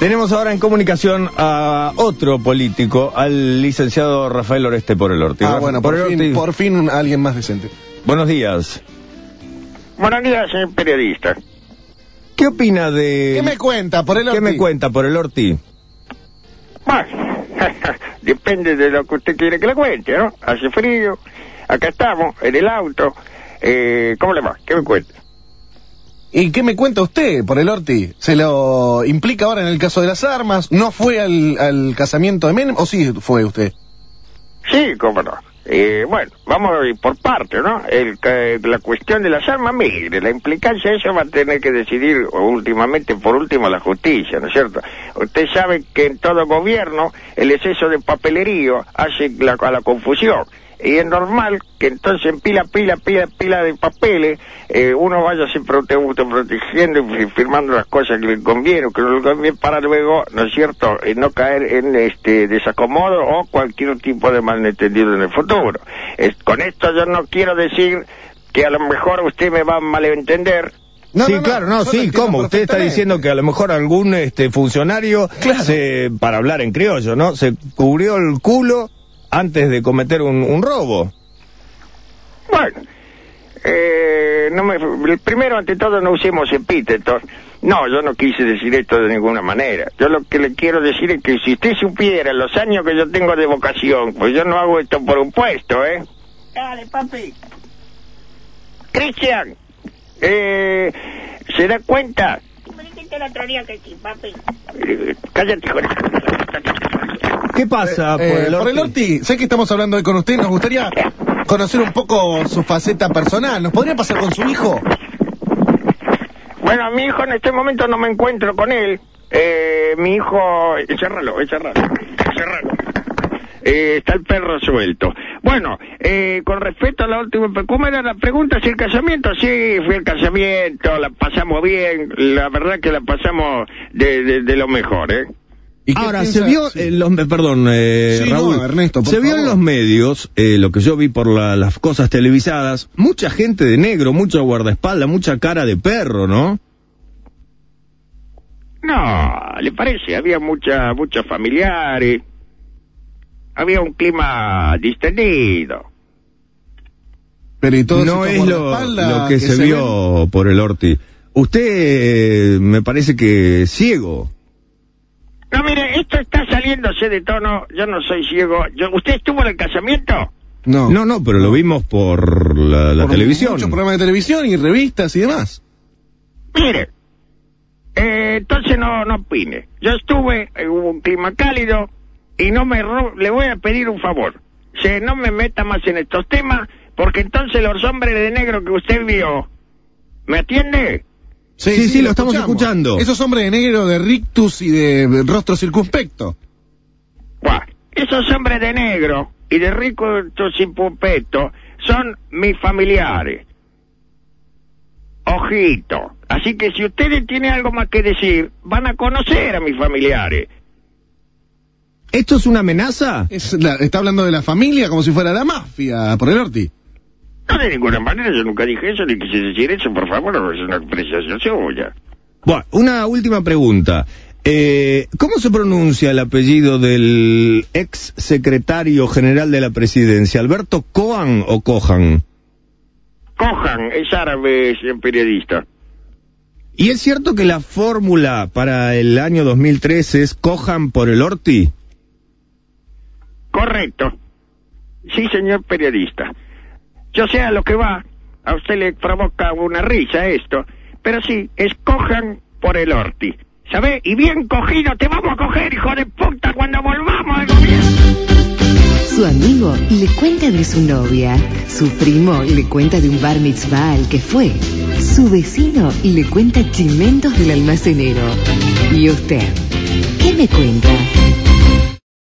Tenemos ahora en comunicación a otro político, al licenciado Rafael Oreste por el Orti. Ah, Rafa- bueno, por, fin, por fin alguien más decente. Buenos días. Buenos días, señor periodista. ¿Qué opina de... ¿Qué me cuenta por el ¿Qué Orti? me cuenta por el Orti? Bueno, depende de lo que usted quiere que le cuente, ¿no? Hace frío, acá estamos, en el auto. Eh, ¿Cómo le va? ¿Qué me cuenta? ¿Y qué me cuenta usted por el Orti? ¿Se lo implica ahora en el caso de las armas? ¿No fue al, al casamiento de Menem o sí fue usted? Sí, cómo no. Eh, bueno, vamos por parte, ¿no? El, la cuestión de las armas, mire, la implicancia de eso va a tener que decidir últimamente, por último, la justicia, ¿no es cierto? Usted sabe que en todo gobierno el exceso de papelerío hace la, a la confusión. Y es normal que entonces en pila, pila, pila, pila de papeles eh, uno vaya siempre auto- autoprotegiendo y firmando las cosas que le conviene o que no le conviene para luego, ¿no es cierto?, eh, no caer en este desacomodo o cualquier tipo de malentendido en el futuro. Es- con esto yo no quiero decir que a lo mejor usted me va a malentender, No, sí, no, no, claro, no, sí, ¿cómo? Usted está diciendo que a lo mejor algún este funcionario, Claro. se, para hablar en criollo, ¿no? Se cubrió el culo antes de cometer un, un robo. Bueno, eh, no me, primero, ante todo, no usemos epítetos. No, yo no quise decir esto de ninguna manera. Yo lo que le quiero decir es que si usted supiera los años que yo tengo de vocación, pues yo no hago esto por un puesto, ¿eh? Dale, papi. Cristian, eh, ¿se da cuenta? Me dijiste el otro día que sí, papi. Eh, cállate, hijo de- ¿Qué pasa Eh, por el Orti? por el Orti, sé que estamos hablando hoy con usted, nos gustaría conocer un poco su faceta personal. ¿Nos podría pasar con su hijo? Bueno, a mi hijo en este momento no me encuentro con él. Eh, mi hijo, cerralo, cerralo, cerralo. Eh, está el perro suelto. Bueno, eh, con respecto a la última, ¿cómo era la pregunta? ¿Si el casamiento? Sí, fue el casamiento, la pasamos bien, la verdad que la pasamos de, de, de lo mejor, ¿eh? ¿Y qué Ahora, piensa? se vio, Sí. en los, perdón, eh, Sí, Raúl, no, Ernesto, se vio en los medios, eh, lo que yo vi por la- las cosas televisadas, mucha gente de negro, mucho guardaespaldas, mucha cara de perro, ¿no? No, ¿le parece? Había mucha, muchos familiares, había un clima distendido. Pero y todo no es lo, que, se, vio por el Orti. Usted eh, me parece que es ciego. No, mire, esto está saliéndose de tono. Yo no soy ciego. Yo, ¿Usted estuvo en el casamiento? No, No, no, pero lo vimos por la, la Por televisión. Muchos programas de televisión y revistas y demás. Mire, eh, entonces no, no opine. Yo estuve, eh, hubo un clima cálido y no me ro- le voy a pedir un favor. Se no me meta más en estos temas porque entonces los hombres de negro que usted vio, ¿me atiende? Sí, sí, lo estamos escuchando. Esos hombres de negro, de rictus y de rostro circunspecto. Buah, esos hombres de negro y de rico sin pupeto son mis familiares. Ojito. Así que si ustedes tienen algo más que decir, van a conocer a mis familiares. ¿Esto es una amenaza? Es la- está hablando de la familia como si fuera la mafia, por el Orti. No de ninguna manera, yo nunca dije eso, ni quise decir eso, por favor, es una apreciación suya. Bueno, una última pregunta. Eh, ¿Cómo se pronuncia el apellido del ex secretario general de la presidencia? ¿Alberto Cohan o Cohan? Cojan, es árabe, señor periodista. ¿Y es cierto que la fórmula para el año 2013 es Cohan por el Orti? Correcto. Sí, señor periodista. Yo sé lo que va. A usted le provoca una risa esto. Pero sí, escojan por el Orti. ¿Sabe? Y bien cogido te vamos a coger, hijo de puta, cuando volvamos al. Su amigo le cuenta de su novia. Su primo le cuenta de un bar mitzvah al que fue. Su vecino le cuenta chimentos del almacenero. ¿Y usted? ¿Qué me cuenta?